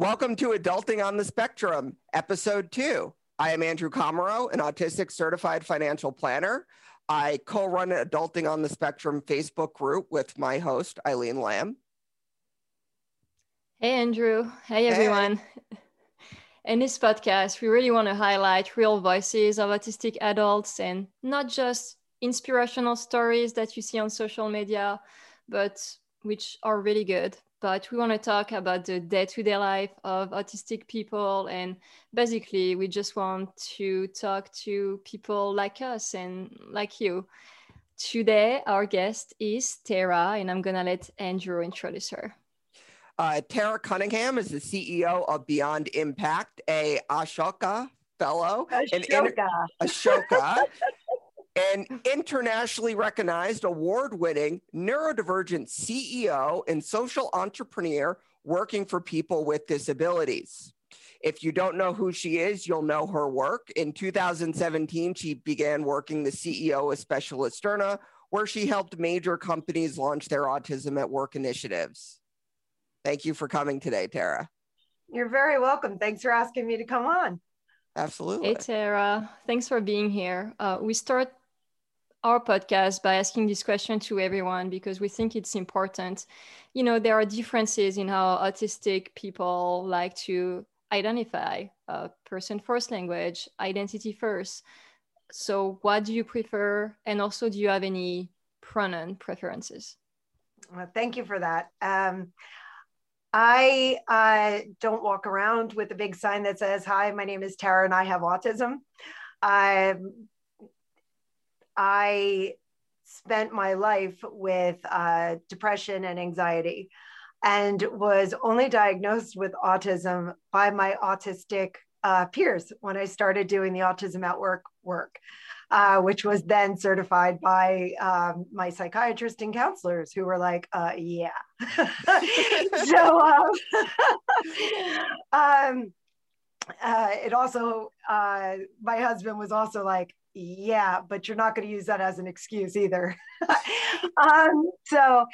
Welcome to Adulting on the Spectrum, episode two. I am Andrew Komarow, an autistic certified financial planner. I co run an Adulting on the Spectrum Facebook group with my host, Eileen Lamb. Hey, Andrew. Hey, everyone. Hey. In this podcast, we really want to highlight real voices of autistic adults and not just inspirational stories that you see on social media, but which are really good. But we want to talk about the day to day life of autistic people. And basically, we just want to talk to people like us and like you. Today, our guest is Tara, and I'm going to let Andrew introduce her. Uh, Tara Cunningham is the CEO of Beyond Impact, a Ashoka fellow. Ashoka. An Ashoka. an internationally recognized award winning neurodivergent CEO and social entrepreneur working for people with disabilities. If you don't know who she is, you'll know her work. In 2017, she began working the CEO of Special Specialisterne, where she helped major companies launch their autism at work initiatives. Thank you for coming today, Tara. You're very welcome. Thanks for asking me to come on. Absolutely. Hey, Tara. Thanks for being here. Uh, we start our podcast by asking this question to everyone because we think it's important. You know, there are differences in how autistic people like to identify uh, person first language, identity first. So, what do you prefer? And also, do you have any pronoun preferences? Well, thank you for that. Um, I uh, don't walk around with a big sign that says, Hi, my name is Tara and I have autism. Um, I spent my life with uh, depression and anxiety and was only diagnosed with autism by my autistic uh, peers when I started doing the Autism at Work work uh, which was then certified by um, my psychiatrist and counselors who were like, uh, yeah. so um, um, uh, it also, uh, my husband was also like, yeah, but you're not going to use that as an excuse either. um, so,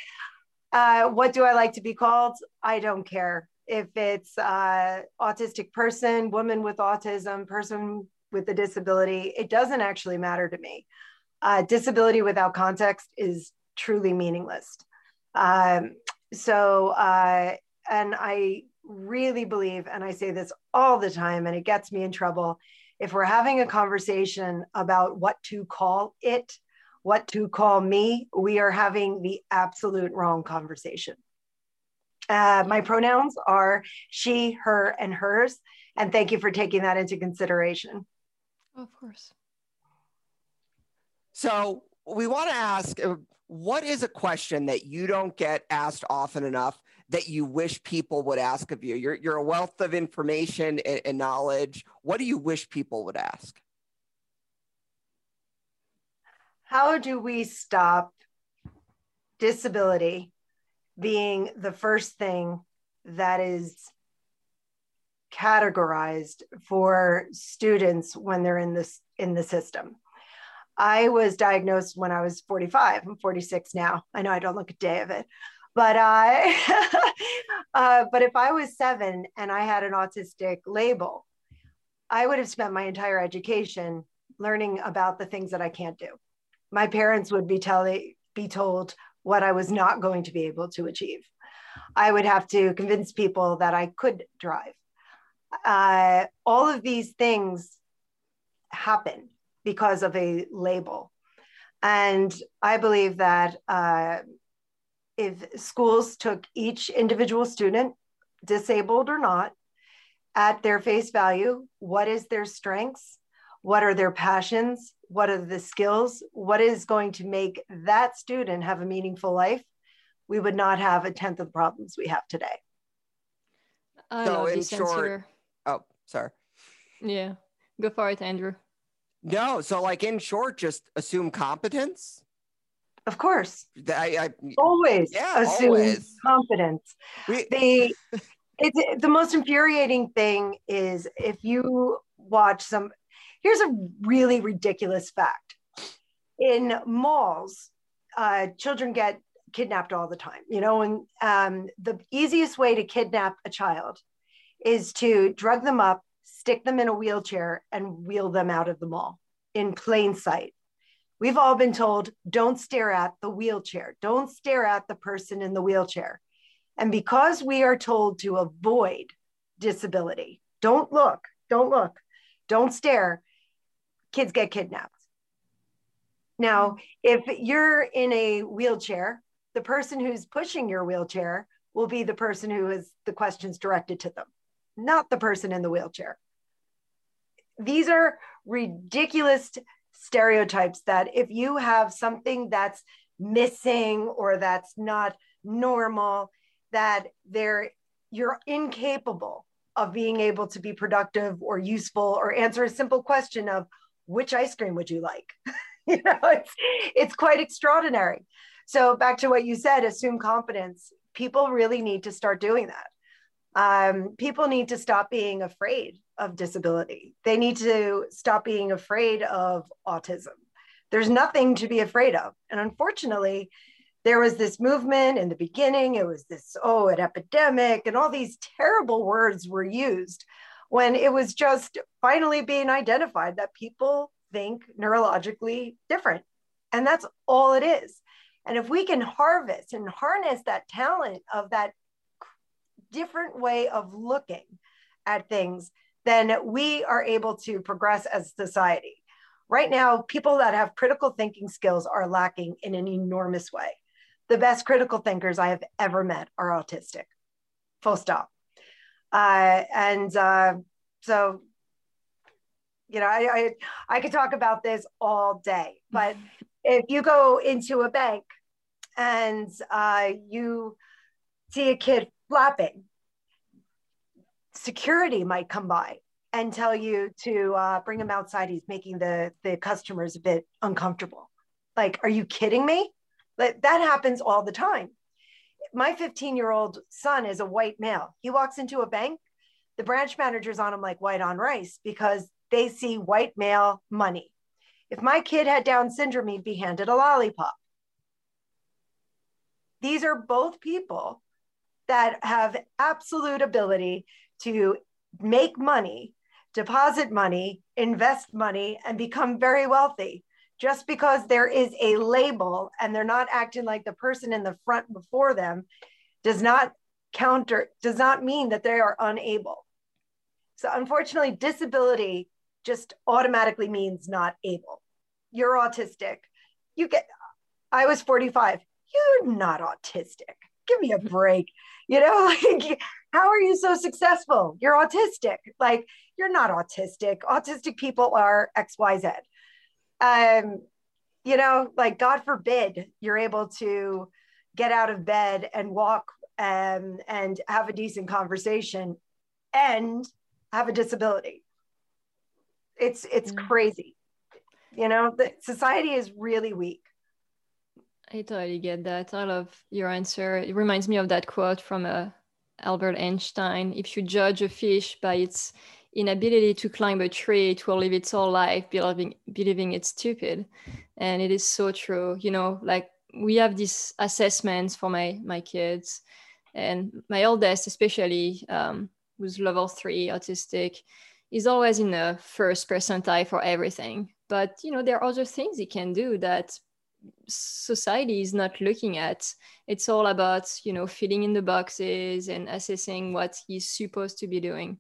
uh, what do I like to be called? I don't care if it's uh, autistic person, woman with autism, person with a disability, it doesn't actually matter to me. Uh, disability without context is truly meaningless. Um, so, uh, and I really believe, and I say this all the time, and it gets me in trouble. If we're having a conversation about what to call it, what to call me, we are having the absolute wrong conversation. Uh, my pronouns are she, her, and hers. And thank you for taking that into consideration. Of course. So we want to ask what is a question that you don't get asked often enough that you wish people would ask of you? You're, you're a wealth of information and, and knowledge. What do you wish people would ask? How do we stop disability being the first thing that is categorized for students when they're in this in the system. I was diagnosed when I was 45. I'm 46 now. I know I don't look a day of it, but I, uh, but if I was seven and I had an autistic label, I would have spent my entire education learning about the things that I can't do. My parents would be telling, be told what I was not going to be able to achieve. I would have to convince people that I could drive uh, all of these things happen because of a label. And I believe that uh, if schools took each individual student, disabled or not, at their face value, what is their strengths? What are their passions? What are the skills? What is going to make that student have a meaningful life? We would not have a tenth of the problems we have today. I so in short, Oh, sorry. Yeah. Go for it, Andrew. No, so like in short, just assume competence. Of course. I, I always yeah, assume always. competence. We, the it's the most infuriating thing is if you watch some here's a really ridiculous fact. In malls, uh, children get kidnapped all the time, you know, and um, the easiest way to kidnap a child is to drug them up, stick them in a wheelchair, and wheel them out of the mall in plain sight. We've all been told don't stare at the wheelchair, don't stare at the person in the wheelchair. And because we are told to avoid disability, don't look, don't look, don't stare, kids get kidnapped. Now, if you're in a wheelchair, the person who's pushing your wheelchair will be the person who has the questions directed to them, not the person in the wheelchair. These are ridiculous stereotypes that if you have something that's missing or that's not normal, that they're you're incapable of being able to be productive or useful or answer a simple question of which ice cream would you like? you know, it's it's quite extraordinary. So back to what you said, assume competence. People really need to start doing that. Um, people need to stop being afraid of disability. They need to stop being afraid of autism. There's nothing to be afraid of. And unfortunately, there was this movement in the beginning, it was this, oh, an epidemic, and all these terrible words were used when it was just finally being identified that people think neurologically different. And that's all it is. And if we can harvest and harness that talent of that different way of looking at things, then we are able to progress as society. Right now, people that have critical thinking skills are lacking in an enormous way the best critical thinkers I have ever met are autistic. Full stop. Uh, and uh, so, you know, I, I I could talk about this all day, but if you go into a bank and uh, you see a kid flapping, security might come by and tell you to uh, bring him outside. He's making the the customers a bit uncomfortable. Like, are you kidding me? That, that happens all the time. My 15 year old son is a white male. He walks into a bank, the branch manager's on him like white on rice because they see white male money. If my kid had Down syndrome, he'd be handed a lollipop. These are both people that have absolute ability to make money, deposit money, invest money, and become very wealthy just because there is a label and they're not acting like the person in the front before them does not counter does not mean that they are unable. So unfortunately disability just automatically means not able. You're autistic. You get i was 45 you're not autistic. Give me a break you know like how are you so successful you're autistic like you're not autistic autistic people are xyz um, you know, like God forbid you're able to get out of bed and walk um, and have a decent conversation and have a disability. It's it's mm. crazy. You know, the society is really weak. I totally get that. I love your answer. It reminds me of that quote from uh, Albert Einstein. If you judge a fish by its inability to climb a tree to live its whole life believing believing it's stupid and it is so true you know like we have these assessments for my my kids and my oldest especially um, who's level three autistic is always in the first percentile for everything but you know there are other things he can do that society is not looking at it's all about you know filling in the boxes and assessing what he's supposed to be doing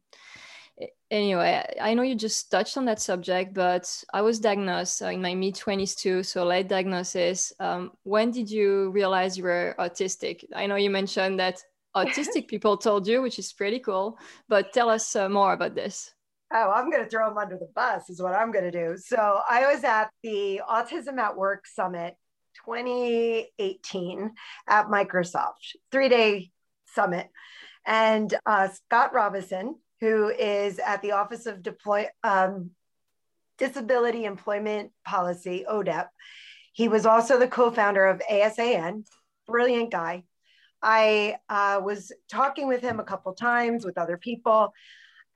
anyway, I know you just touched on that subject, but I was diagnosed uh, in my mid 20s too, so late diagnosis. Um, when did you realize you were autistic? I know you mentioned that autistic people told you, which is pretty cool, but tell us uh, more about this. Oh, I'm going to throw them under the bus, is what I'm going to do. So I was at the Autism at Work Summit 2018 at Microsoft, three day summit. And uh, Scott Robertson, who is at the Office of Deploy, um, Disability Employment Policy, ODEP. He was also the co founder of ASAN, brilliant guy. I uh, was talking with him a couple times with other people.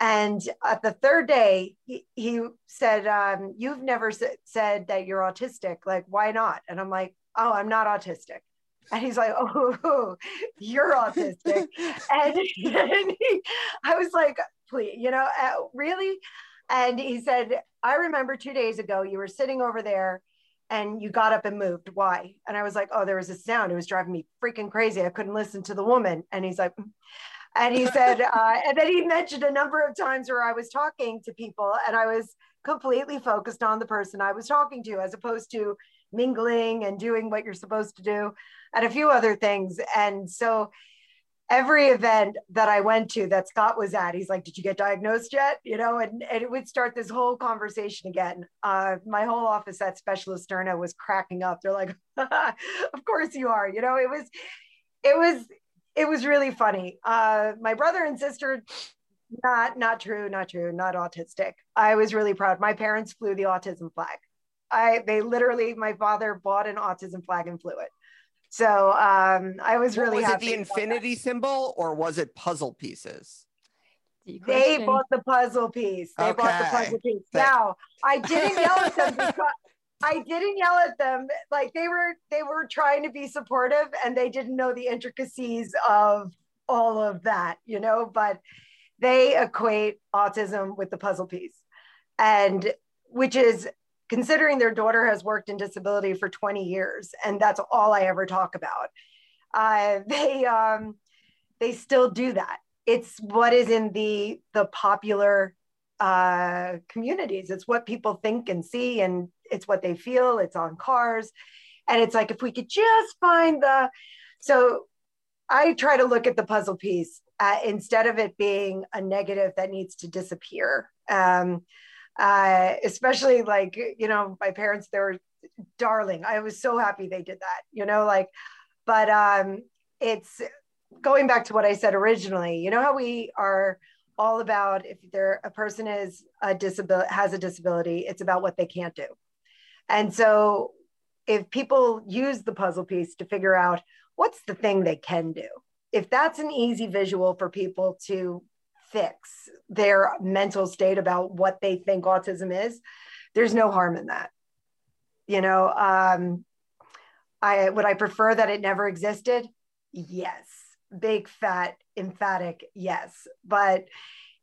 And at the third day, he, he said, um, You've never said that you're autistic. Like, why not? And I'm like, Oh, I'm not autistic. And he's like, Oh, you're autistic. and, and he, I was like, Please, you know, uh, really? And he said, I remember two days ago, you were sitting over there and you got up and moved. Why? And I was like, Oh, there was a sound. It was driving me freaking crazy. I couldn't listen to the woman. And he's like. And he said, uh, and then he mentioned a number of times where I was talking to people and I was completely focused on the person I was talking to as opposed to mingling and doing what you're supposed to do and a few other things. And so every event that I went to that Scott was at, he's like, Did you get diagnosed yet? You know, and, and it would start this whole conversation again. Uh, my whole office at Specialisterne was cracking up. They're like, Of course you are. You know, it was, it was, it was really funny. Uh, my brother and sister, not not true, not true, not autistic. I was really proud. My parents flew the autism flag. I they literally, my father bought an autism flag and flew it. So um, I was really was happy. it the infinity symbol or was it puzzle pieces? They bought the puzzle piece. They okay. bought the puzzle piece. Now I didn't yell at them because I didn't yell at them. Like they were they were trying to be supportive and they didn't know the intricacies of all of that, you know, but they equate autism with the puzzle piece. And which is considering their daughter has worked in disability for 20 years and that's all i ever talk about uh, they um, they still do that it's what is in the the popular uh, communities it's what people think and see and it's what they feel it's on cars. And it's like if we could just find the so i try to look at the puzzle piece uh, instead of it being a negative that needs to disappear. Um, uh, especially like you know my parents they were darling i was so happy they did that you know like but um it's going back to what i said originally you know how we are all about if there a person is a disability has a disability it's about what they can't do and so if people use the puzzle piece to figure out what's the thing they can do if that's an easy visual for people to fix their mental state about what they think autism is, there's no harm in that. You know, um, I would I prefer that it never existed? Yes. Big fat emphatic yes. But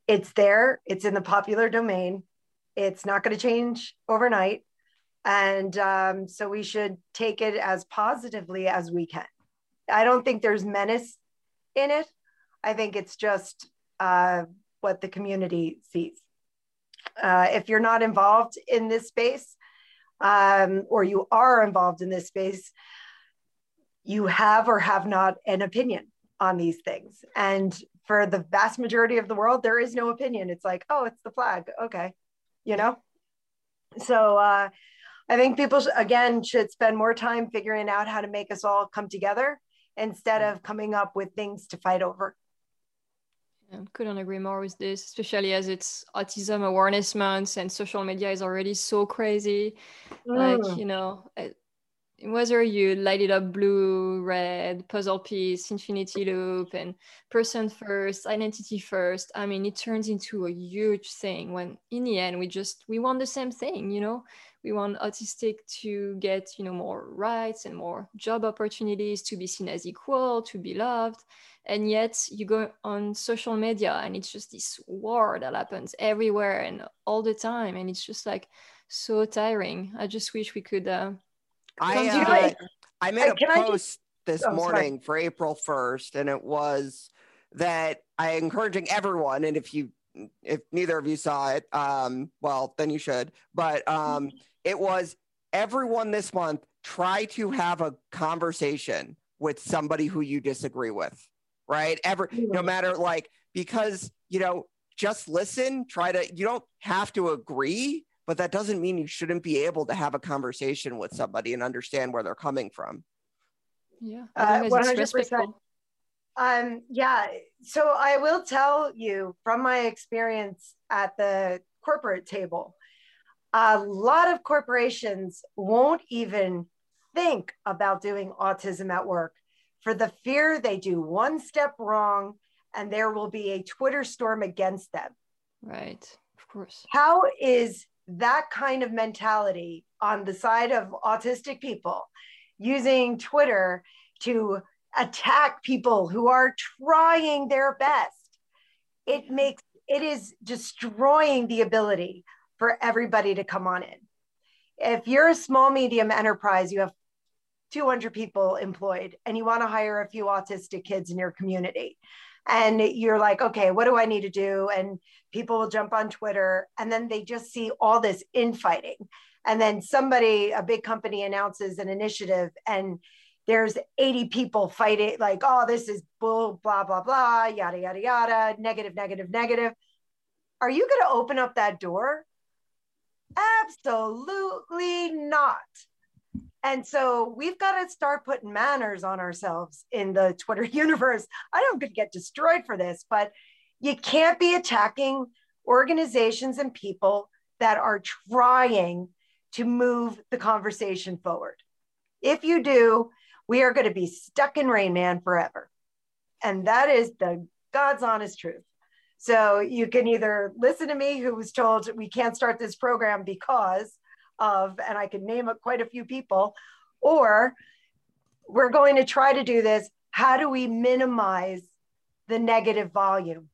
it's there, it's in the popular domain. It's not going to change overnight. And um, so we should take it as positively as we can. I don't think there's menace in it. I think it's just uh, what the community sees. Uh, if you're not involved in this space, um, or you are involved in this space, you have or have not an opinion on these things. And for the vast majority of the world, there is no opinion. It's like, oh, it's the flag. Okay. You know? So uh, I think people, again, should spend more time figuring out how to make us all come together instead of coming up with things to fight over. Couldn't agree more with this, especially as it's Autism Awareness Month and social media is already so crazy. Mm. Like, you know, eh, whether you light it up blue, red, puzzle piece, infinity loop, and person first, identity first, I mean, it turns into a huge thing when in the end we just we want the same thing, you know. We want autistic to get, you know, more rights and more job opportunities, to be seen as equal, to be loved. And yet you go on social media and it's just this war that happens everywhere and all the time. And it's just like so tiring. I just wish we could uh, I, uh, I made a post this oh, morning sorry. for april 1st and it was that i encouraging everyone and if you if neither of you saw it um well then you should but um it was everyone this month try to have a conversation with somebody who you disagree with right? Ever, no matter like, because, you know, just listen, try to, you don't have to agree, but that doesn't mean you shouldn't be able to have a conversation with somebody and understand where they're coming from. Yeah, uh, 100%. Um, yeah, so I will tell you from my experience at the corporate table, a lot of corporations won't even think about doing autism at work for the fear they do one step wrong and there will be a Twitter storm against them. Right, of course. How is that kind of mentality on the side of autistic people using Twitter to attack people who are trying their best. It makes it is destroying the ability for everybody to come on in. If you're a small medium enterprise, you have 200 people employed and you want to hire a few autistic kids in your community and you're like okay what do i need to do and people will jump on twitter and then they just see all this infighting and then somebody a big company announces an initiative and there's 80 people fighting like oh this is bull blah blah blah yada yada yada negative negative negative. Are you going to open up that door? Absolutely not. And so we've got to start putting manners on ourselves in the twitter universe. I don't get destroyed for this but you can't be attacking organizations and people that are trying to move the conversation forward. If you do, we are going to be stuck in Rain Man forever. And that is the God's honest truth. So you can either listen to me, who was told we can't start this program because of, and I can name quite a few people, or we're going to try to do this. How do we minimize the negative volume?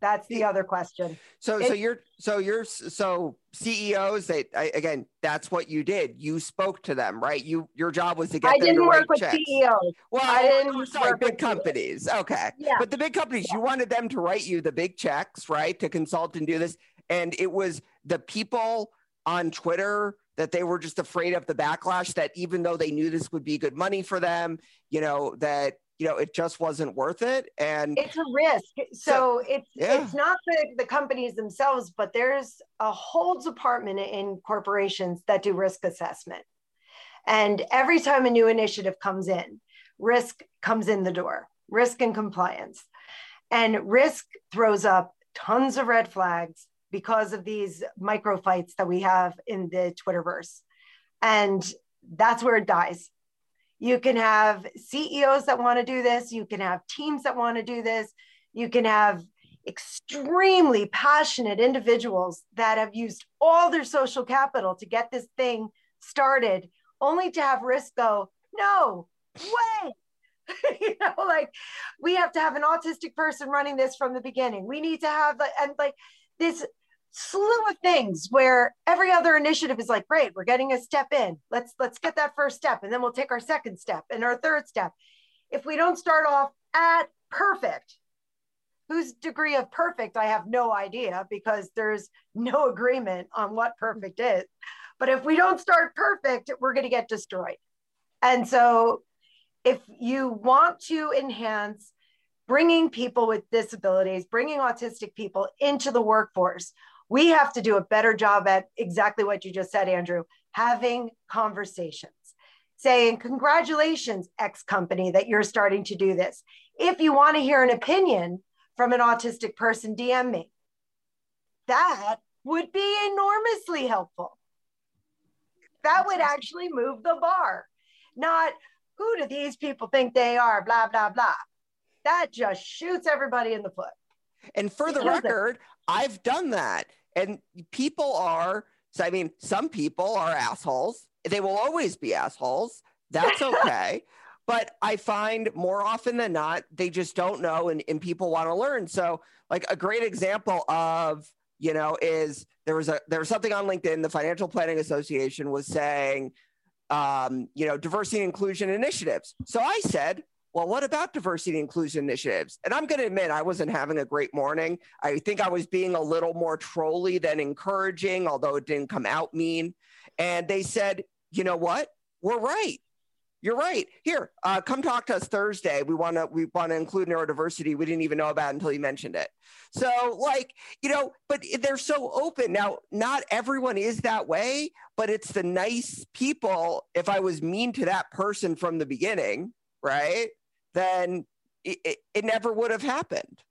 That's the other question. So, so you're, so you're, so CEOs. They again, that's what you did. You spoke to them, right? You, your job was to get. I them didn't to work with checks. CEOs. Well, I didn't sorry, big companies. CEOs. Okay, yeah. But the big companies, yeah. you wanted them to write you the big checks, right? To consult and do this, and it was the people on Twitter that they were just afraid of the backlash. That even though they knew this would be good money for them, you know that you know it just wasn't worth it and it's a risk. So, so it's yeah. it's not the, the companies themselves but there's a whole department in corporations that do risk assessment. And every time a new initiative comes in risk comes in the door risk and compliance. And risk throws up tons of red flags because of these micro fights that we have in the twitterverse. And that's where it dies you can have CEOs that want to do this. You can have teams that want to do this. You can have extremely passionate individuals that have used all their social capital to get this thing started, only to have risk go, no way. you know, like we have to have an autistic person running this from the beginning. We need to have, and like this slew of things where every other initiative is like great we're getting a step in. Let's let's get that first step and then we'll take our second step and our third step. If we don't start off at perfect whose degree of perfect i have no idea because there's no agreement on what perfect is. But if we don't start perfect we're going to get destroyed. And so if you want to enhance bringing people with disabilities bringing autistic people into the workforce we have to do a better job at exactly what you just said, Andrew, having conversations, saying, Congratulations, X company, that you're starting to do this. If you want to hear an opinion from an autistic person, DM me. That would be enormously helpful. That would actually move the bar, not who do these people think they are, blah, blah, blah. That just shoots everybody in the foot. And for the record. I've done that. And people are, so I mean, some people are assholes. They will always be assholes. That's okay. but I find more often than not, they just don't know and, and people want to learn. So, like a great example of, you know, is there was a there was something on LinkedIn, the Financial Planning Association was saying, um, you know, diversity and inclusion initiatives. So I said, well, what about diversity and inclusion initiatives? And I'm going to admit, I wasn't having a great morning. I think I was being a little more trolly than encouraging, although it didn't come out mean. And they said, you know what? We're right. You're right. Here, uh, come talk to us Thursday. We want to we want to include neurodiversity. We didn't even know about until you mentioned it. So, like, you know, but they're so open now. Not everyone is that way, but it's the nice people. If I was mean to that person from the beginning, right? Then it, it, never would have happened.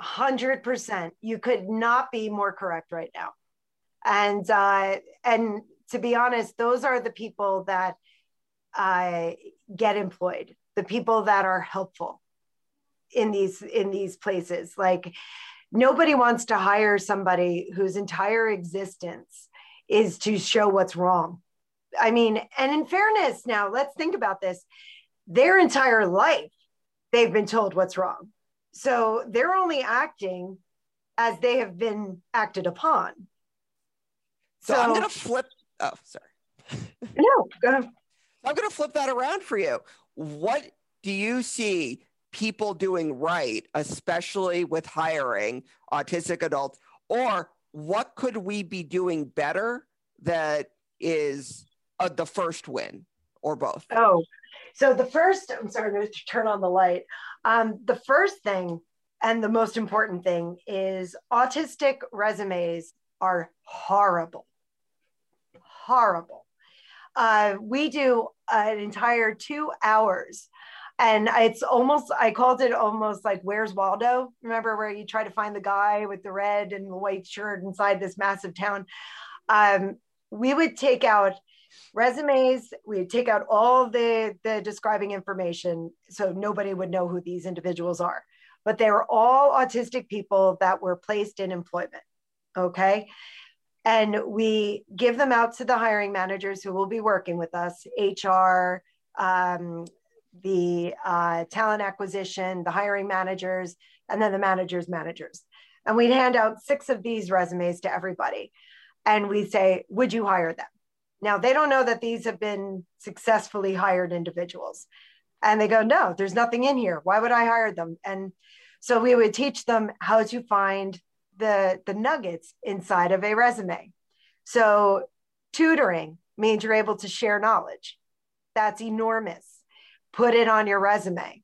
100%. You could not be more correct right now. And uh, and to be honest, those are the people that uh, get employed, the people that are helpful in these in these places. Like nobody wants to hire somebody whose entire existence is to show what's wrong. I mean, and in fairness, now let's think about this their entire life, they've been told what's wrong. So they're only acting as they have been acted upon. So, so I'm going to flip. Oh, sorry. no, go ahead. I'm going to flip that around for you. What do you see people doing right, especially with hiring autistic adults? Or what could we be doing better that is uh, the first win or both? Oh, so the first, I'm sorry, I'm going to turn on the light. Um, the first thing and the most important thing is autistic resumes are horrible. Horrible. Uh, we do an entire two hours and it's almost i called it almost like where's waldo remember where you try to find the guy with the red and the white shirt inside this massive town um, we would take out resumes we'd take out all the the describing information so nobody would know who these individuals are but they were all autistic people that were placed in employment okay and we give them out to the hiring managers who will be working with us hr um, the uh, talent acquisition, the hiring managers, and then the managers' managers. And we'd hand out six of these resumes to everybody. And we'd say, Would you hire them? Now, they don't know that these have been successfully hired individuals. And they go, No, there's nothing in here. Why would I hire them? And so we would teach them how to find the, the nuggets inside of a resume. So, tutoring means you're able to share knowledge. That's enormous put it on your resume.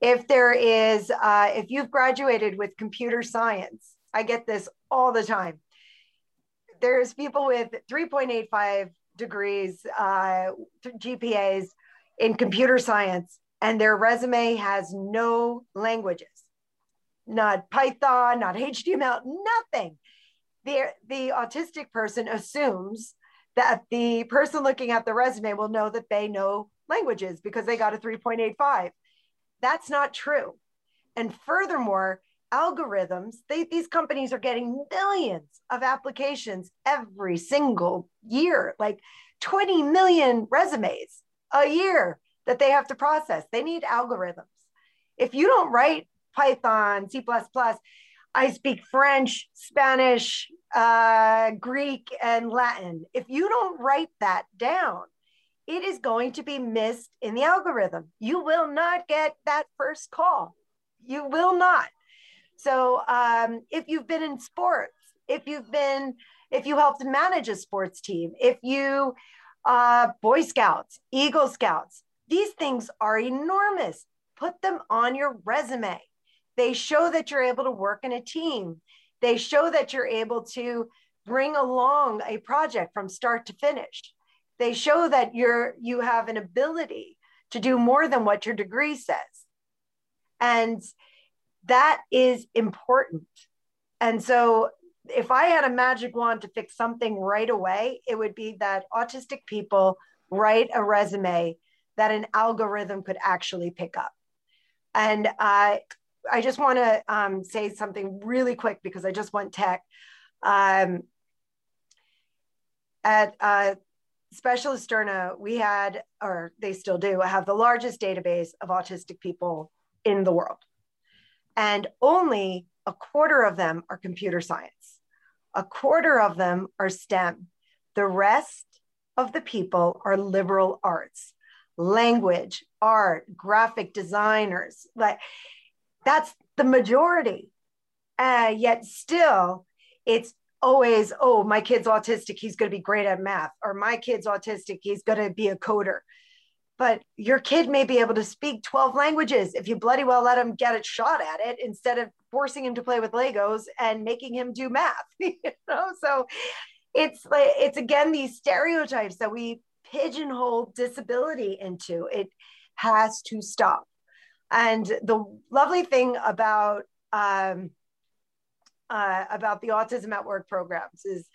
If there is, uh, if you've graduated with computer science, I get this all the time. There's people with 3.85 degrees, uh, GPAs in computer science, and their resume has no languages, not Python, not HTML, nothing. The, the autistic person assumes that the person looking at the resume will know that they know languages because they got a 3.85. That's not true. And furthermore, algorithms, they, these companies are getting millions of applications every single year, like 20 million resumes a year that they have to process. They need algorithms. If you don't write Python, C, I speak French, Spanish, uh, Greek, and Latin. If you don't write that down, it is going to be missed in the algorithm. You will not get that first call. You will not. So um, if you've been in sports, if you've been, if you helped manage a sports team, if you, uh, Boy Scouts, Eagle Scouts, these things are enormous. Put them on your resume. They show that you're able to work in a team. They show that you're able to bring along a project from start to finish they show that you're you have an ability to do more than what your degree says and that is important. And so if i had a magic wand to fix something right away it would be that autistic people write a resume that an algorithm could actually pick up. And i i just want to um, say something really quick because i just went tech. Um, at uh, we had, or they still do, have the largest database of autistic people in the world. And only a quarter of them are computer science. A quarter of them are STEM. The rest of the people are liberal arts, language, art, graphic designers. Like that's the majority. Uh, yet still, it's always, oh, my kid's autistic, he's going to be great at math, or my kid's autistic, he's going to be a coder. But your kid may be able to speak 12 languages if you bloody well let him get a shot at it instead of forcing him to play with Legos and making him do math. you know, so it's like it's again these stereotypes that we pigeonhole disability into. It has to stop. And the lovely thing about um, uh, about the Autism at Work programs is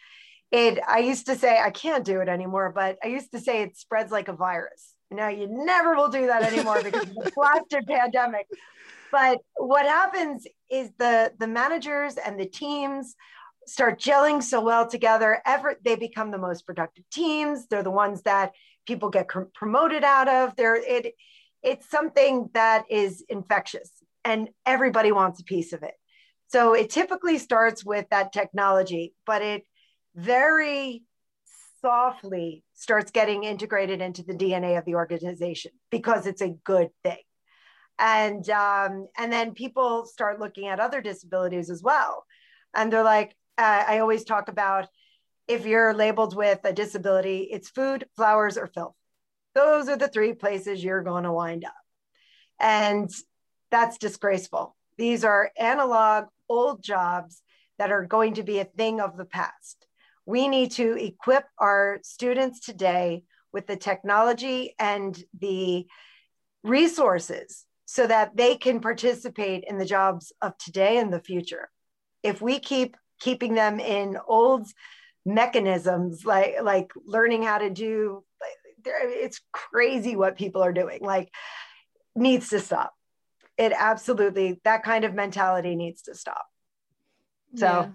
it, I used to say, I can't do it anymore, but I used to say it spreads like a virus. Now you never will do that anymore because of the blasted pandemic. But what happens is the, the managers and the teams start gelling so well together. Ever, they become the most productive teams. They're the ones that people get promoted out of. They're, it, it's something that is infectious and everybody wants a piece of it. So it typically starts with that technology, but it very softly starts getting integrated into the DNA of the organization because it's a good thing. And um, and then people start looking at other disabilities as well, and they're like, uh, I always talk about if you're labeled with a disability, it's food, flowers, or filth. Those are the three places you're going to wind up, and that's disgraceful. These are analog old jobs that are going to be a thing of the past we need to equip our students today with the technology and the resources so that they can participate in the jobs of today and the future. If we keep keeping them in old mechanisms like like learning how to do it's crazy what people are doing like needs to stop it absolutely that kind of mentality needs to stop so yeah.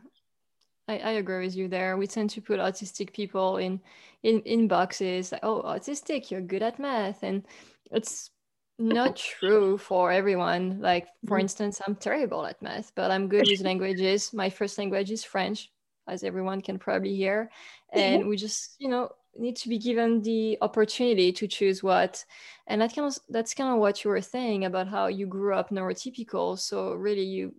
I, I agree with you there. We tend to put autistic people in in in boxes. Like, oh, autistic, you're good at math, and it's not true for everyone. Like, for mm-hmm. instance, I'm terrible at math, but I'm good with languages. My first language is French, as everyone can probably hear, and mm-hmm. we just, you know, need to be given the opportunity to choose what and that kind of that's kind of what you were saying about how you grew up neurotypical so really you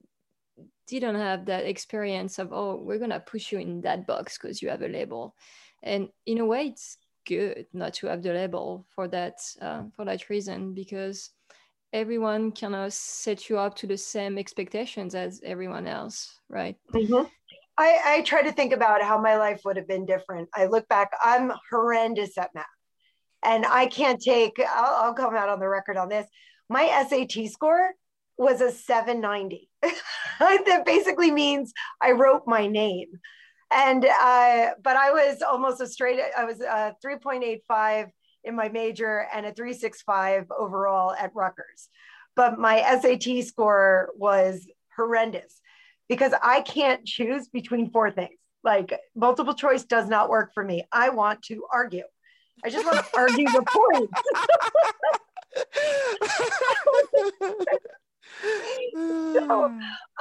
didn't have that experience of oh we're gonna push you in that box because you have a label. And in a way it's good not to have the label for that uh, for that reason because everyone kind of set you up to the same expectations as everyone else right? Mm-hmm. I, I try to think about how my life would have been different. I look back i'm horrendous at math. And i can't take I'll, I'll come out on the record on this. My sat score was a 790. that basically means I wrote my name. And, uh, but I was almost a straight, I was a 3.85 in my major and a 365 overall at Rutgers. But my SAT score was horrendous because I can't choose between four things. Like multiple choice does not work for me. I want to argue. I just want to argue the point. so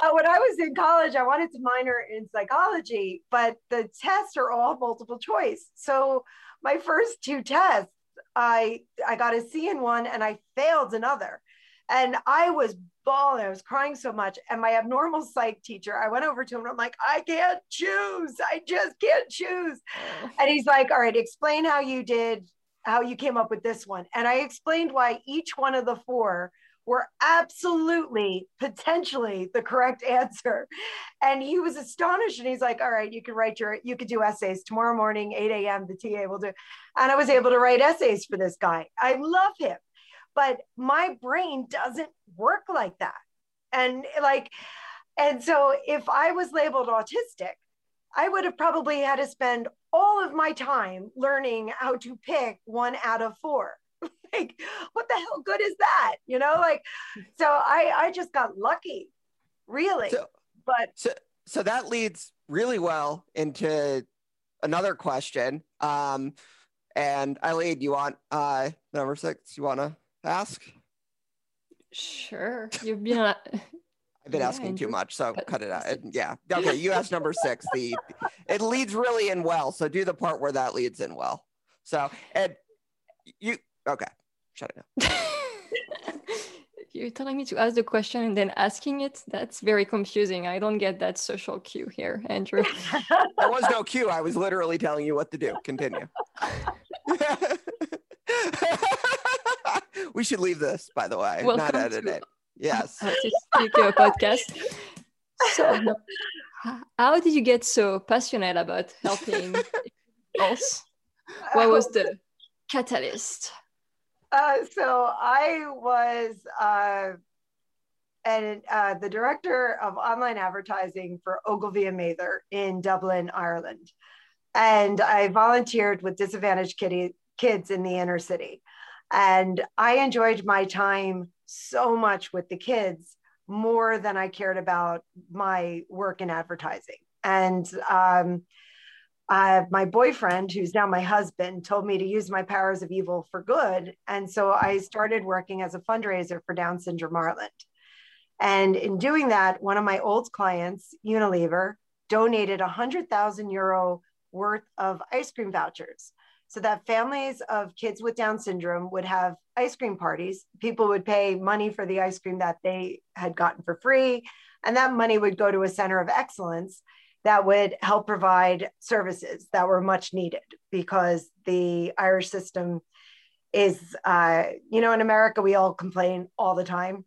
uh, when I was in college, I wanted to minor in psychology, but the tests are all multiple choice. So my first two tests, I I got a C in one and I failed another. And I was bawling. I was crying so much. And my abnormal psych teacher, I went over to him and I'm like, I can't choose. I just can't choose. Oh. And he's like, All right, explain how you did, how you came up with this one. And I explained why each one of the four were absolutely potentially the correct answer. And he was astonished and he's like, all right, you can write your, you could do essays tomorrow morning, 8 a.m. The TA will do. And I was able to write essays for this guy. I love him, but my brain doesn't work like that. And like, and so if I was labeled autistic, I would have probably had to spend all of my time learning how to pick one out of four like what the hell good is that you know like so i i just got lucky really so, but so so that leads really well into another question um and eileen you want uh number six you want to ask sure you've been uh, I've been yeah, asking too much, so cut it out. yeah. Okay. You asked number six. The it leads really in well. So do the part where that leads in well. So and you okay shut it down. You're telling me to ask the question and then asking it? That's very confusing. I don't get that social cue here, Andrew. there was no cue. I was literally telling you what to do. Continue. we should leave this, by the way, Welcome not edit to, it. Yes. Your podcast. So, how did you get so passionate about helping us? What was the catalyst? Uh, so I was uh, and uh, the director of online advertising for Ogilvy and Mather in Dublin, Ireland, and I volunteered with disadvantaged kitty, kids in the inner city, and I enjoyed my time so much with the kids more than I cared about my work in advertising, and um, uh, my boyfriend, who's now my husband, told me to use my powers of evil for good. And so I started working as a fundraiser for Down Syndrome Ireland. And in doing that, one of my old clients, Unilever, donated 100,000 euro worth of ice cream vouchers so that families of kids with Down syndrome would have ice cream parties. People would pay money for the ice cream that they had gotten for free, and that money would go to a center of excellence that would help provide services that were much needed because the Irish system is, uh, you know, in America, we all complain all the time.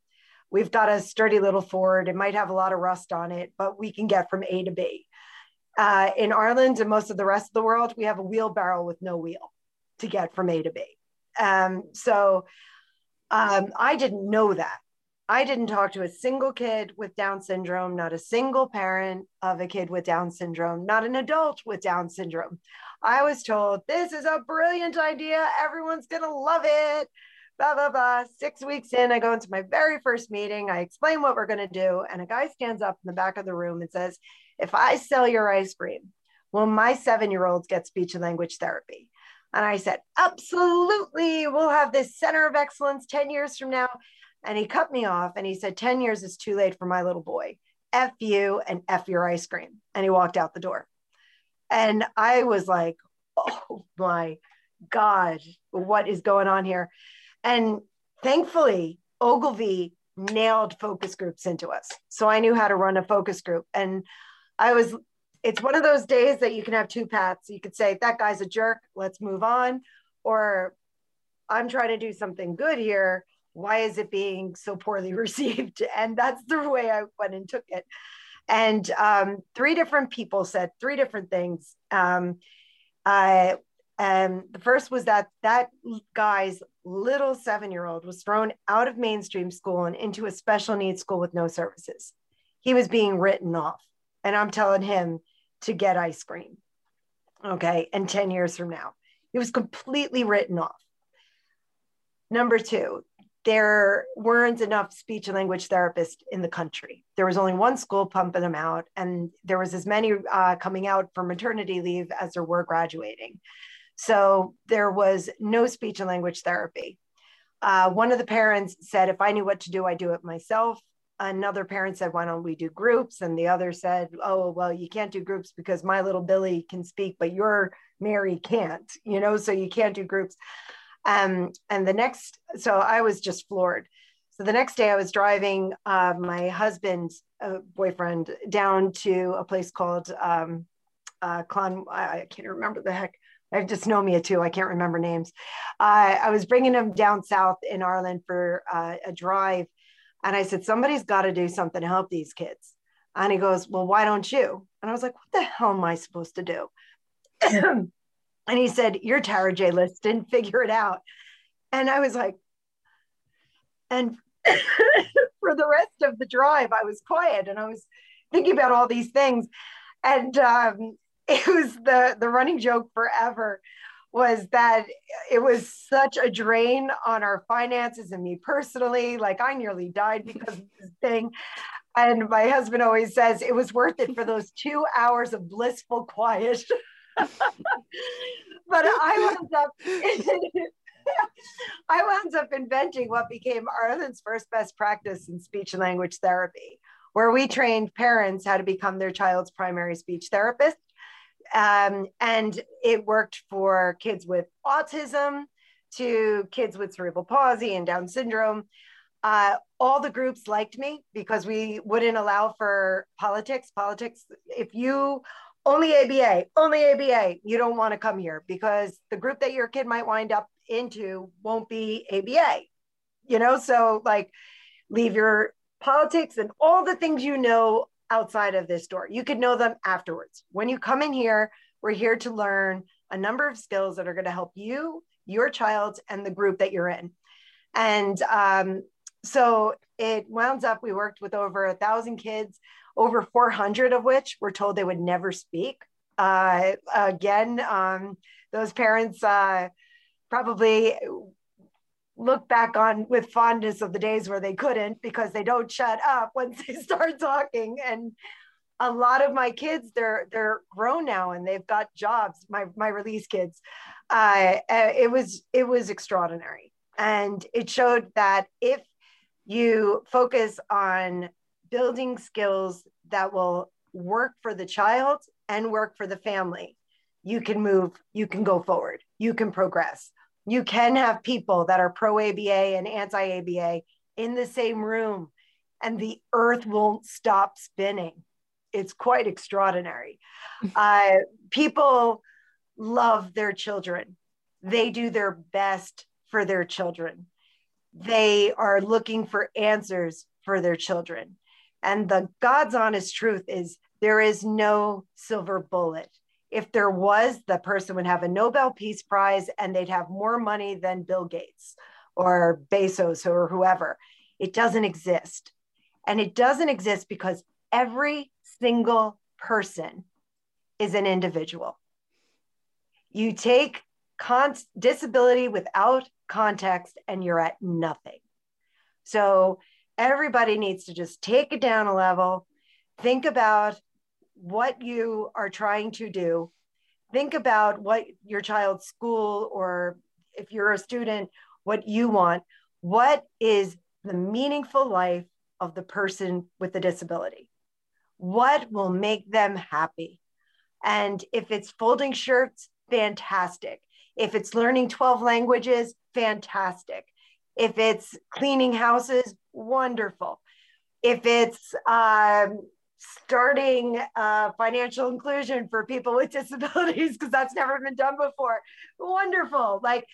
We've got a sturdy little Ford. It might have a lot of rust on it, but we can get from A to B. Uh, in Ireland and most of the rest of the world, we have a wheelbarrow with no wheel to get from A to B. Um, so um, I didn't know that. I didn't talk to a single kid with Down syndrome, not a single parent of a kid with Down syndrome, not an adult with Down syndrome. I was told this is a brilliant idea. Everyone's going to love it. Blah, blah, blah. Six weeks in, I go into my very first meeting. I explain what we're going to do. And a guy stands up in the back of the room and says, If I sell your ice cream, will my seven year olds get speech and language therapy? And I said, Absolutely. We'll have this center of excellence 10 years from now. And he cut me off and he said, 10 years is too late for my little boy. F you and F your ice cream. And he walked out the door. And I was like, oh my God, what is going on here? And thankfully, Ogilvy nailed focus groups into us. So I knew how to run a focus group. And I was, it's one of those days that you can have two paths. You could say, that guy's a jerk, let's move on. Or I'm trying to do something good here why is it being so poorly received? And that's the way I went and took it. And um, three different people said three different things. Um, I, and the first was that that guy's little seven year old was thrown out of mainstream school and into a special needs school with no services. He was being written off. And I'm telling him to get ice cream. Okay. And 10 years from now, he was completely written off. Number two, there weren't enough speech and language therapists in the country. There was only one school pumping them out, and there was as many uh, coming out for maternity leave as there were graduating. So there was no speech and language therapy. Uh, one of the parents said, if I knew what to do, I'd do it myself. Another parent said, why don't we do groups? And the other said, oh, well, you can't do groups because my little Billy can speak, but your Mary can't, you know, so you can't do groups. Um, and the next, so I was just floored. So the next day I was driving uh, my husband's uh, boyfriend down to a place called um, uh, Clon, I, I can't remember the heck. I have dysnomia too. I can't remember names. I was bringing him down south in Ireland for uh, a drive. And I said, somebody's got to do something to help these kids. And he goes, well, why don't you? And I was like, what the hell am I supposed to do? And he said, Your Tara J list didn't figure it out. And I was like, and for the rest of the drive, I was quiet and I was thinking about all these things. And um, it was the the running joke forever was that it was such a drain on our finances and me personally. Like I nearly died because of this thing. And my husband always says it was worth it for those two hours of blissful quiet. but I wound up I wound up inventing what became Ireland's first best practice in speech and language therapy, where we trained parents how to become their child's primary speech therapist. Um, and it worked for kids with autism to kids with cerebral palsy and Down syndrome. Uh, all the groups liked me because we wouldn't allow for politics. Politics, if you only ABA, only ABA. You don't want to come here because the group that your kid might wind up into won't be ABA. You know, so like leave your politics and all the things you know outside of this door. You could know them afterwards. When you come in here, we're here to learn a number of skills that are going to help you, your child, and the group that you're in. And um, so it wounds up, we worked with over a thousand kids over 400 of which were told they would never speak. Uh, again, um, those parents uh, probably look back on with fondness of the days where they couldn't because they don't shut up once they start talking. And a lot of my kids they're they're grown now and they've got jobs my my release kids uh, uh, it was it was extraordinary and it showed that if you focus on building skills that will work for the child and work for the family you can move you can go forward you can progress you can have people that are pro aba and anti aba in the same room and the earth won't stop spinning it's quite extraordinary. Uh, people love their children. They do their best for their children. They are looking for answers for their children. And the God's honest truth is there is no silver bullet. If there was, the person would have a Nobel Peace Prize and they'd have more money than Bill Gates or Bezos or whoever. It doesn't exist. And it doesn't exist because every single person is an individual. You take con- disability without context and you're at nothing. So everybody needs to just take it down a level, think about what you are trying to do, think about what your child's school or if you're a student, what you want. What is the meaningful life of the person with the disability? what will make them happy. And if it's folding shirts, fantastic. If it's learning 12 languages, fantastic. If it's cleaning houses, wonderful. If it's um, starting uh, financial inclusion for people with disabilities, because that's never been done before, wonderful. Like,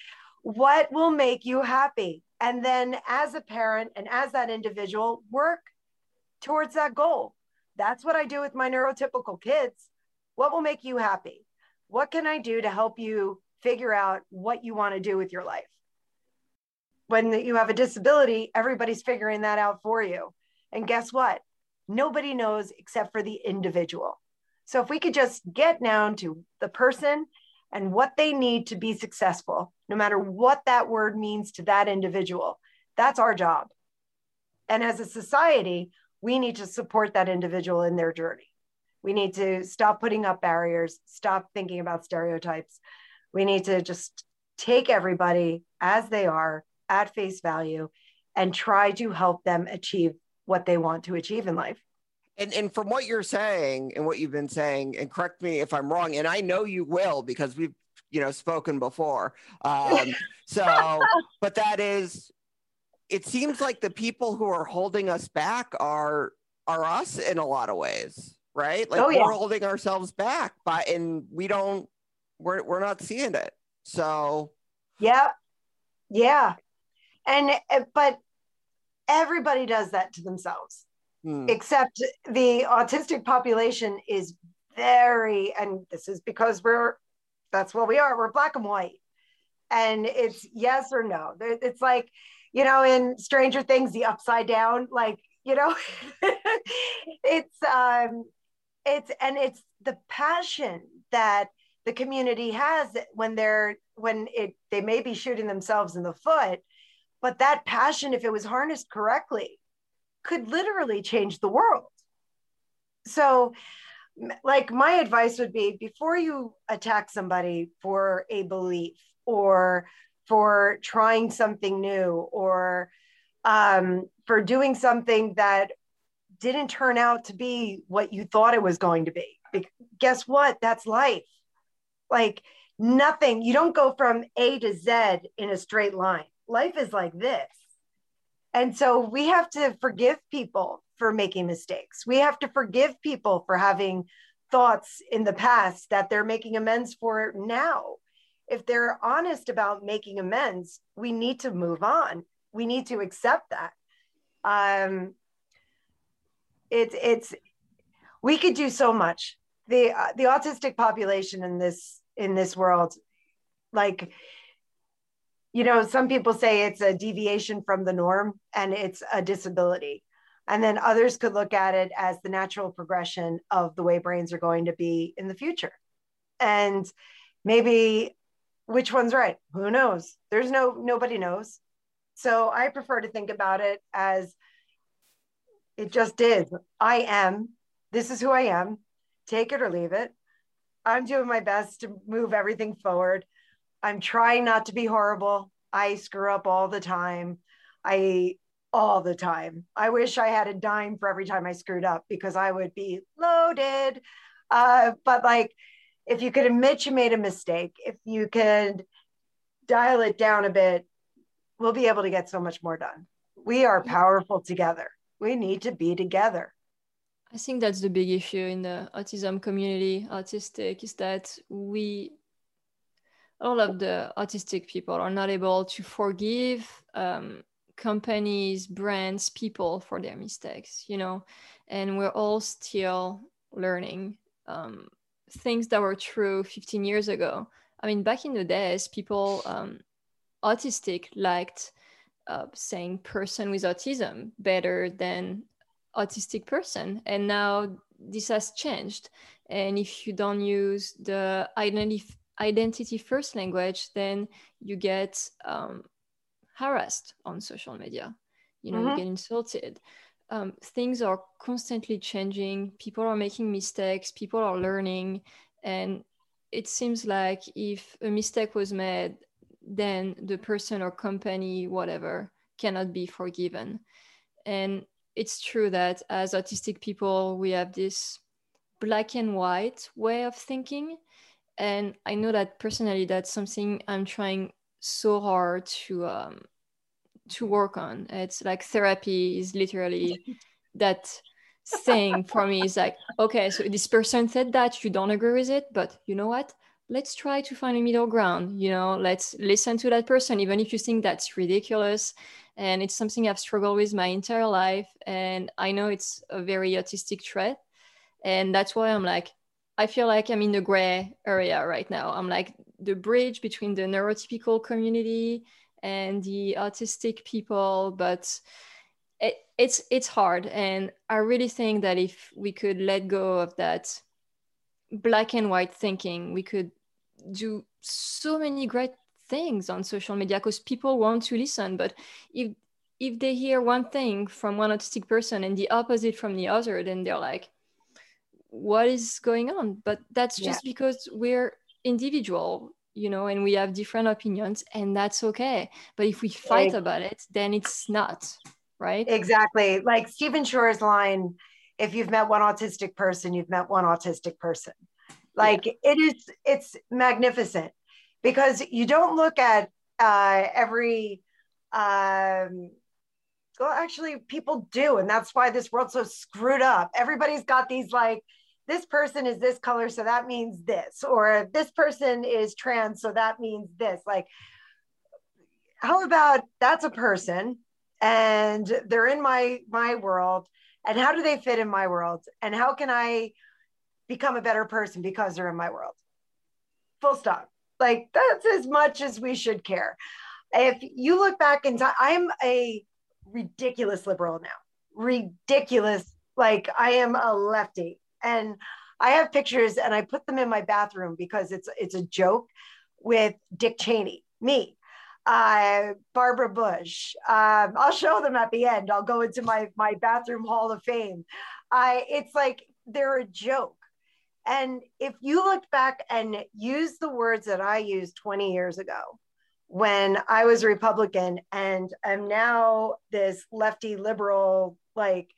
what will make you happy? And then, as a parent and as that individual, work towards that goal. That's what I do with my neurotypical kids. What will make you happy? What can I do to help you figure out what you want to do with your life? When you have a disability, everybody's figuring that out for you. And guess what? Nobody knows except for the individual. So if we could just get down to the person and what they need to be successful, no matter what that word means to that individual, that's our job. And as a society, we need to support that individual in their journey. We need to stop putting up barriers, stop thinking about stereotypes. We need to just take everybody as they are at face value and try to help them achieve what they want to achieve in life. And, and from what you're saying and what you've been saying, and correct me if I'm wrong, and I know you will because we've you know spoken before. Um, so, but that is it seems like the people who are holding us back are are us in a lot of ways, right? Like oh, yeah. we're holding ourselves back, but and we don't we're we're not seeing it. So yeah, yeah, and eh, but everybody does that to themselves, hmm. except the autistic population is very, and this is because we're that's what we are. We're black and white, and it's yes or no. It's like you know, in Stranger Things, the upside down, like, you know, it's, um, it's, and it's the passion that the community has when they're, when it, they may be shooting themselves in the foot, but that passion, if it was harnessed correctly, could literally change the world. So, like, my advice would be before you attack somebody for a belief or for trying something new or um, for doing something that didn't turn out to be what you thought it was going to be. Guess what? That's life. Like nothing, you don't go from A to Z in a straight line. Life is like this. And so we have to forgive people for making mistakes. We have to forgive people for having thoughts in the past that they're making amends for now if they're honest about making amends, we need to move on. We need to accept that. Um, it's it's we could do so much. The uh, the autistic population in this in this world, like you know, some people say it's a deviation from the norm and it's a disability. And then others could look at it as the natural progression of the way brains are going to be in the future. And maybe which one's right who knows there's no nobody knows so i prefer to think about it as it just is i am this is who I am. Take it or leave it. I'm doing my best to move everything forward. I'm trying not to be horrible. I screw up all the time. I all the time. I wish I had a dime for every time I screwed up because I would be loaded. Uh, but like, if you could admit you made a mistake, if you could dial it down a bit, we'll be able to get so much more done. We are powerful together. We need to be together. I think that's the big issue in the autism community, autistic, is that we, all of the autistic people are not able to forgive um, companies, brands, people for their mistakes, you know, and we're all still learning um, things that were true 15 years ago. I mean, back in the days, people um, autistic liked uh, saying person with autism better than autistic person. And now this has changed. And if you don't use the identity, identity first language, then you get um, harassed on social media. You know, mm-hmm. you get insulted. Um, things are constantly changing. People are making mistakes. People are learning. And it seems like if a mistake was made, then the person or company, whatever, cannot be forgiven. And it's true that as autistic people, we have this black and white way of thinking. And I know that personally, that's something I'm trying so hard to um, to work on. It's like therapy is literally that thing for me. Is like, okay, so this person said that you don't agree with it, but you know what? let's try to find a middle ground you know let's listen to that person even if you think that's ridiculous and it's something i've struggled with my entire life and i know it's a very autistic trait and that's why i'm like i feel like i'm in the gray area right now. I'm like the bridge between the neurotypical community and the autistic people but it, it's it's hard. And i really think that if we could let go of that black and white thinking we could do so many great things on social media because people want to listen. But if if they hear one thing from one autistic person and the opposite from the other then they're like what is going on but that's just yeah. because we're individual you know and we have different opinions and that's okay but if we fight about it then it's not right exactly like stephen shore's line if you've met one autistic person you've met one autistic person like yeah. it is, it's magnificent because you don't look at uh, every. Um, well, actually, people do, and that's why this world's so screwed up. Everybody's got these like, this person is this color, so that means this, or this person is trans, so that means this. Like, how about that's a person and they're in my my world and how do they fit in my world and how can i become a better person because they're in my world. Full stop. Like that's as much as we should care. If you look back in time, I'm a ridiculous liberal now. Ridiculous. Like I am a lefty. And I have pictures and I put them in my bathroom because it's it's a joke with Dick Cheney, me, uh, Barbara Bush. Um, I'll show them at the end. I'll go into my my bathroom hall of fame. I it's like they're a joke. And if you looked back and used the words that I used 20 years ago when I was a Republican and I'm now this lefty liberal like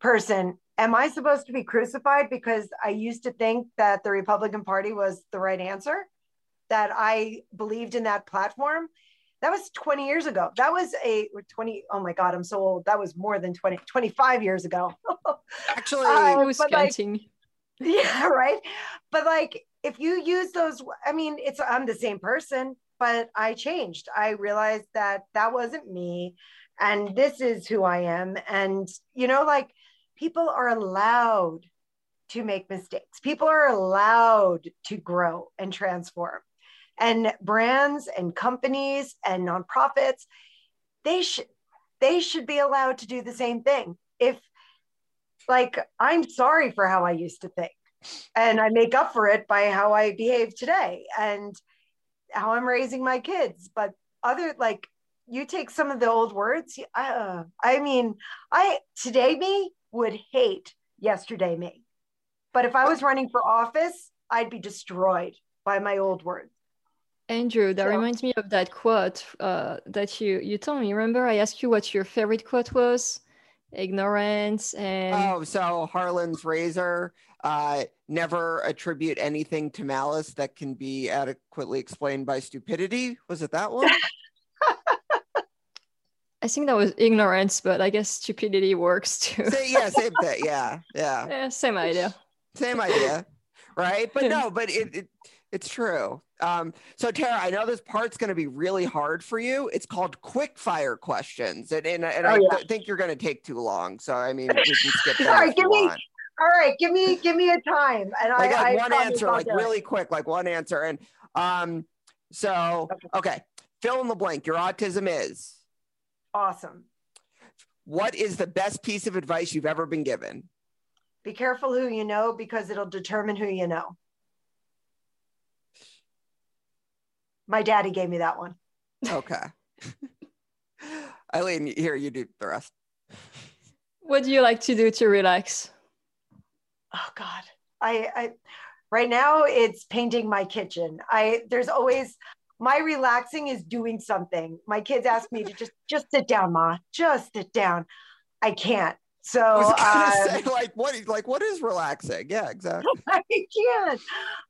person, am I supposed to be crucified because I used to think that the Republican Party was the right answer? That I believed in that platform? That was 20 years ago. That was a 20. Oh my God, I'm so old. That was more than 20, 25 years ago. Actually, uh, I was counting. Like, Yeah, right. But like if you use those, I mean, it's I'm the same person, but I changed. I realized that that wasn't me and this is who I am. And, you know, like people are allowed to make mistakes, people are allowed to grow and transform. And brands and companies and nonprofits, they should they should be allowed to do the same thing. If like i'm sorry for how i used to think and i make up for it by how i behave today and how i'm raising my kids but other like you take some of the old words uh, i mean i today me would hate yesterday me But if I was running for office, I'd be destroyed by my old words. Andrew, that so, reminds me of that quote uh, that you you told me. Remember, I asked you what your favorite quote was. Ignorance and oh, so Hanlon's razor. Uh, never attribute anything to malice that can be adequately explained by stupidity. Was it that one? I think that was ignorance, but I guess stupidity works too. Yeah, same thing. Yeah, yeah. yeah same idea. Same idea, right? But no, but it, it it's true. Um, so Tara, I know this part's going to be really hard for you. It's called quick fire questions, and and, and oh, I yeah. th- think you're going to take too long. So I mean, we can skip. Right, give me. Want. All right, give me give me a time, and like, I, like I got one answer, like really quick, like one answer, and um, so okay. okay, fill in the blank. Your autism is awesome. What is the best piece of advice you've ever been given? Be careful who you know because it'll determine who you know. My daddy gave me that one. Okay. Eileen, here you do the rest. What do you like to do to relax? Oh God. I, I right now it's painting my kitchen. I there's always my relaxing is doing something. My kids ask me to just just sit down, ma. Just sit down. I can't. So I um, say, like what like what is relaxing? Yeah, exactly. I can't.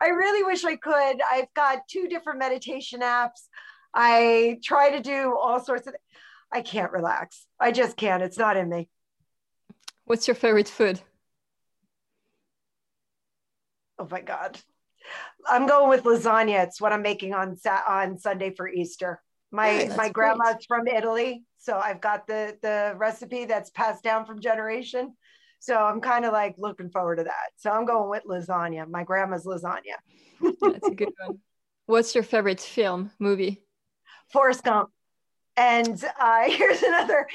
I really wish I could. I've got two different meditation apps. I try to do all sorts of I can't relax. I just can't. It's not in me. What's your favorite food? Oh my god. I'm going with lasagna. It's what I'm making on on Sunday for Easter. My my grandma's from Italy, so I've got the the recipe that's passed down from generation. So I'm kind of like looking forward to that. So I'm going with lasagna. My grandma's lasagna. that's a good one. What's your favorite film movie? Forrest Gump. And uh, here's another.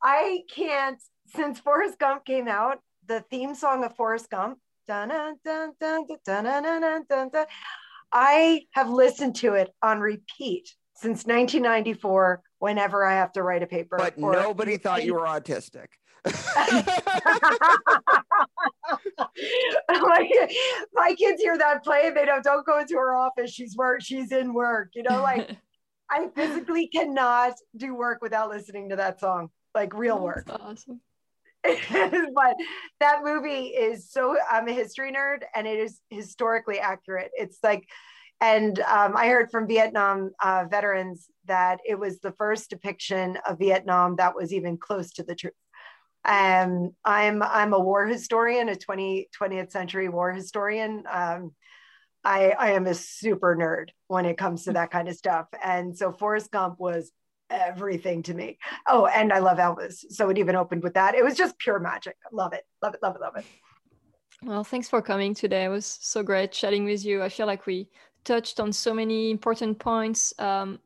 I can't since Forrest Gump came out. The theme song of Forrest Gump I have listened to it on repeat since 1994 whenever I have to write a paper. But nobody thought you were autistic. my, my kids hear that play they don't don't go into her office she's work she's in work you know like i physically cannot do work without listening to that song like real work awesome but that movie is so i'm a history nerd and it is historically accurate. It's like and um, i heard from vietnam uh, veterans that it was the first depiction of vietnam that was even close to the truth. Um, i'm i'm a war historian a 20, 20th century war historian. Um, I, I am a super nerd when it comes to that kind of stuff. And so forrest gump was everything to me. Oh, and I love Elvis. So it even opened with that. It was just pure magic. Love it. Love it. Love it. Love it. Well, thanks for coming today. It was so great chatting with you. I feel like we touched on so many important points, um,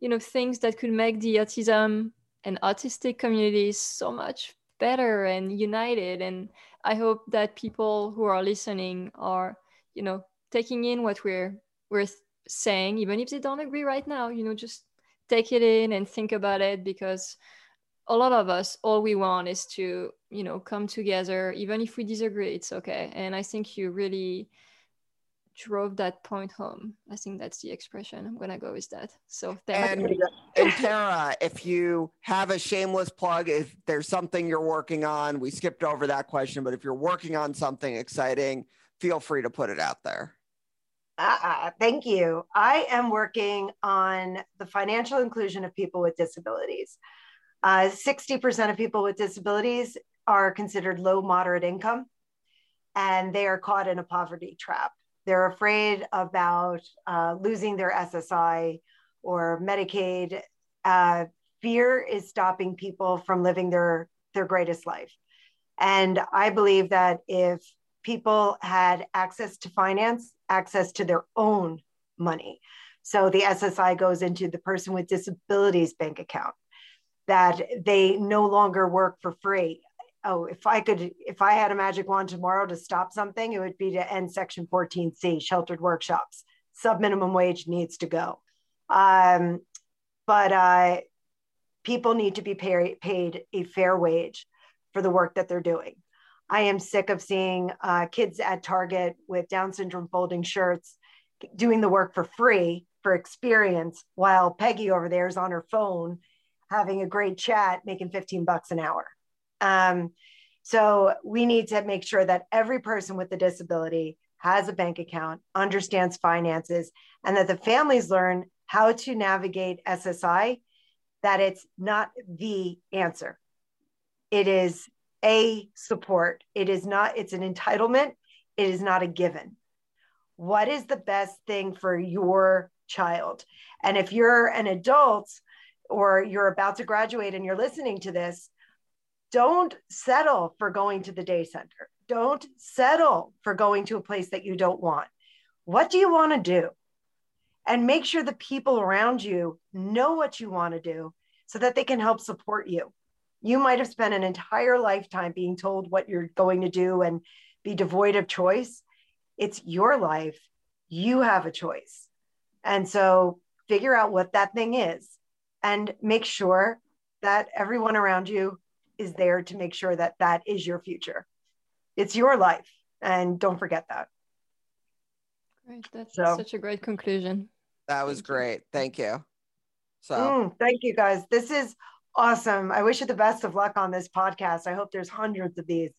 you know, things that could make the autism and autistic communities so much better and united. And I hope that people who are listening are, you know, taking in what we're we're saying, even if they don't agree right now, you know, just take it in and think about it because a lot of us all we want is to you know come together even if we disagree it's okay. And i think you really drove that point home. I think that's the expression i'm gonna go with that. So thank and, you and tara if you have a shameless plug if there's something you're working on we skipped over that question but if you're working on something exciting feel free to put it out there uh, thank you. I am working on the financial inclusion of people with disabilities. Uh, 60% of people with disabilities are considered low moderate income, and they are caught in a poverty trap. They're afraid about uh, losing their SSI or Medicaid. Uh, fear is stopping people from living their, their greatest life. And I believe that if people had access to finance, access to their own money. So the SSI goes into the person with disabilities bank account, that they no longer work for free. Oh, if I could, if I had a magic wand tomorrow to stop something, it would be to end Section 14C, sheltered workshops. Subminimum wage needs to go. Um, but uh, people need to be pay, paid a fair wage for the work that they're doing. I am sick of seeing uh, kids at Target with Down syndrome folding shirts doing the work for free for experience while Peggy over there is on her phone having a great chat making 15 bucks an hour. Um, so we need to make sure that every person with a disability has a bank account, understands finances, and that the families learn how to navigate SSI, that it's not the answer. It is a support. It is not, it's an entitlement. It is not a given. What is the best thing for your child? And if you're an adult or you're about to graduate and you're listening to this, don't settle for going to the day center. Don't settle for going to a place that you don't want. What do you want to do? And make sure the people around you know what you want to do so that they can help support you. You might have spent an entire lifetime being told what you're going to do and be devoid of choice. It's your life. You have a choice. And so figure out what that thing is and make sure that everyone around you is there to make sure that that is your future. It's your life. And don't forget that. Great. That's so, such a great conclusion. That was great. Thank you. So, mm, thank you guys. This is awesome. I wish you the best of luck on this podcast. I hope there's hundreds of these.